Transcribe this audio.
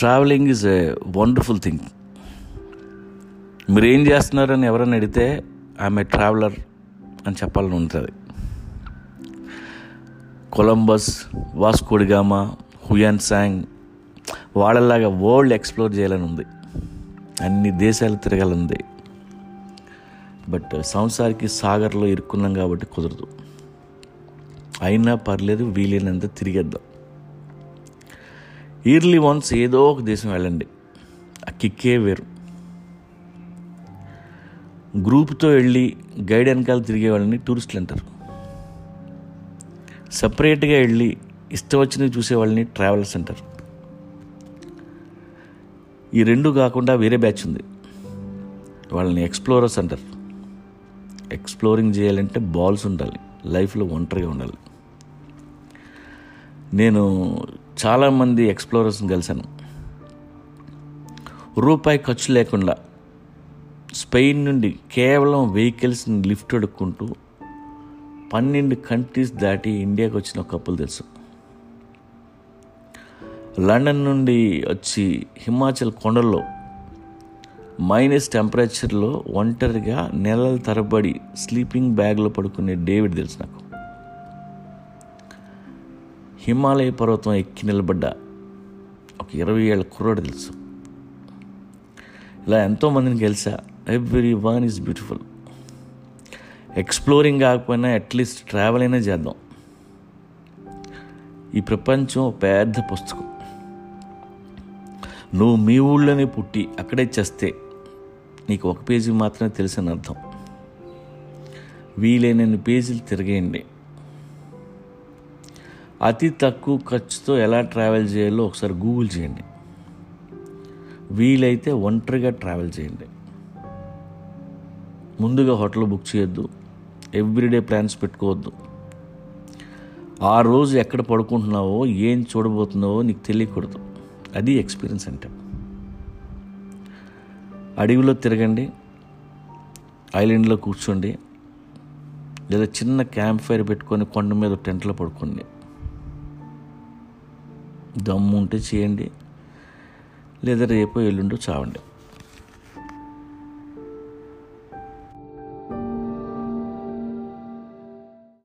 Travelling is a wonderful thing మీరు ఏం చేస్తున్నారని ఎవరైనా అడిగితే ఆమె ట్రావెలర్ అని చెప్పాలని ఉంటుంది. Columbus Vasco da Gama Hiuen Tsang వాళ్ళలాగా వరల్డ్ ఎక్స్ప్లోర్ చేయాలని ఉంది. అన్ని దేశాలు తిరగాలంది బట్ సంసారికి సాగర్లో ఇరుక్కున్నాం కాబట్టి కుదరదు. అయినా పర్లేదు వీలైనంత తిరిగేద్దాం. ఇయర్లీ వన్స్ ఏదో ఒక దేశం వెళ్ళండి. ఆ కిక్కే వేరు. గ్రూప్తో వెళ్ళి గైడ్ వెనకాల తిరిగే వాళ్ళని టూరిస్టులు అంటారు. సపరేట్గా వెళ్ళి ఇష్టం వచ్చినవి చూసే వాళ్ళని ట్రావెలర్స్ అంటారు. ఈ రెండు కాకుండా వేరే బ్యాచ్ ఉంది. వాళ్ళని ఎక్స్ప్లోరర్స్ అంటారు. ఎక్స్ప్లోరింగ్ చేయాలంటే బాల్స్ ఉండాలి. లైఫ్లో ఒంటరిగా ఉండాలి. నేను చాలామంది ఎక్స్ప్లోరర్స్ని కలిశాను. రూపాయి ఖర్చు లేకుండా స్పెయిన్ నుండి కేవలం వెహికల్స్ని లిఫ్ట్ అడుక్కుంటూ పన్నెండు కంట్రీస్ దాటి ఇండియాకి వచ్చిన ఒక కప్పులు తెలుసు. లండన్ నుండి వచ్చి హిమాచల్ కొండల్లో మైనస్ టెంపరేచర్లో ఒంటరిగా నెలల తరబడి స్లీపింగ్ బ్యాగ్లో పడుకునే డేవిడ్ తెలుసు నాకు. హిమాలయ పర్వతం ఎక్కి నిలబడ్డ ఒక ఇరవై ఏళ్ళ కుర్రాడు తెలుసు. ఇలా ఎంతోమందిని గెలిచా. Everyone is beautiful exploring కాకపోయినా అట్లీస్ట్ ట్రావెల్ అయినా చేద్దాం. ఈ ప్రపంచం ఒక పెద్ద పుస్తకం. నువ్వు మీ ఊళ్ళోనే పుట్టి అక్కడే చేస్తే నీకు ఒక పేజీ మాత్రమే తెలిసిన అర్థం. వీలైనన్ని పేజీలు తిరిగేయండి. అతి తక్కువ ఖర్చుతో ఎలా ట్రావెల్ చేయాలో ఒకసారి గూగుల్ చేయండి. వీలైతే ఒంటరిగా ట్రావెల్ చేయండి. ముందుగా హోటల్ బుక్ చేయొద్దు. ఎవ్రీడే ప్లాన్స్ పెట్టుకోవద్దు. ఆ రోజు ఎక్కడ పడుకుంటున్నావో ఏం చూడబోతున్నావో నీకు తెలియకూడదు. అది ఎక్స్పీరియన్స్ అంటే. అడవిలో తిరగండి. ఐలాండ్లో కూర్చోండి. లేదా చిన్న క్యాంప్ ఫైర్ పెట్టుకొని కొండ మీద టెంట్లో పడుకోండి. దమ్ము ఉంటే చేయండి. లేదా రేపు ఎల్లుండో చావండి.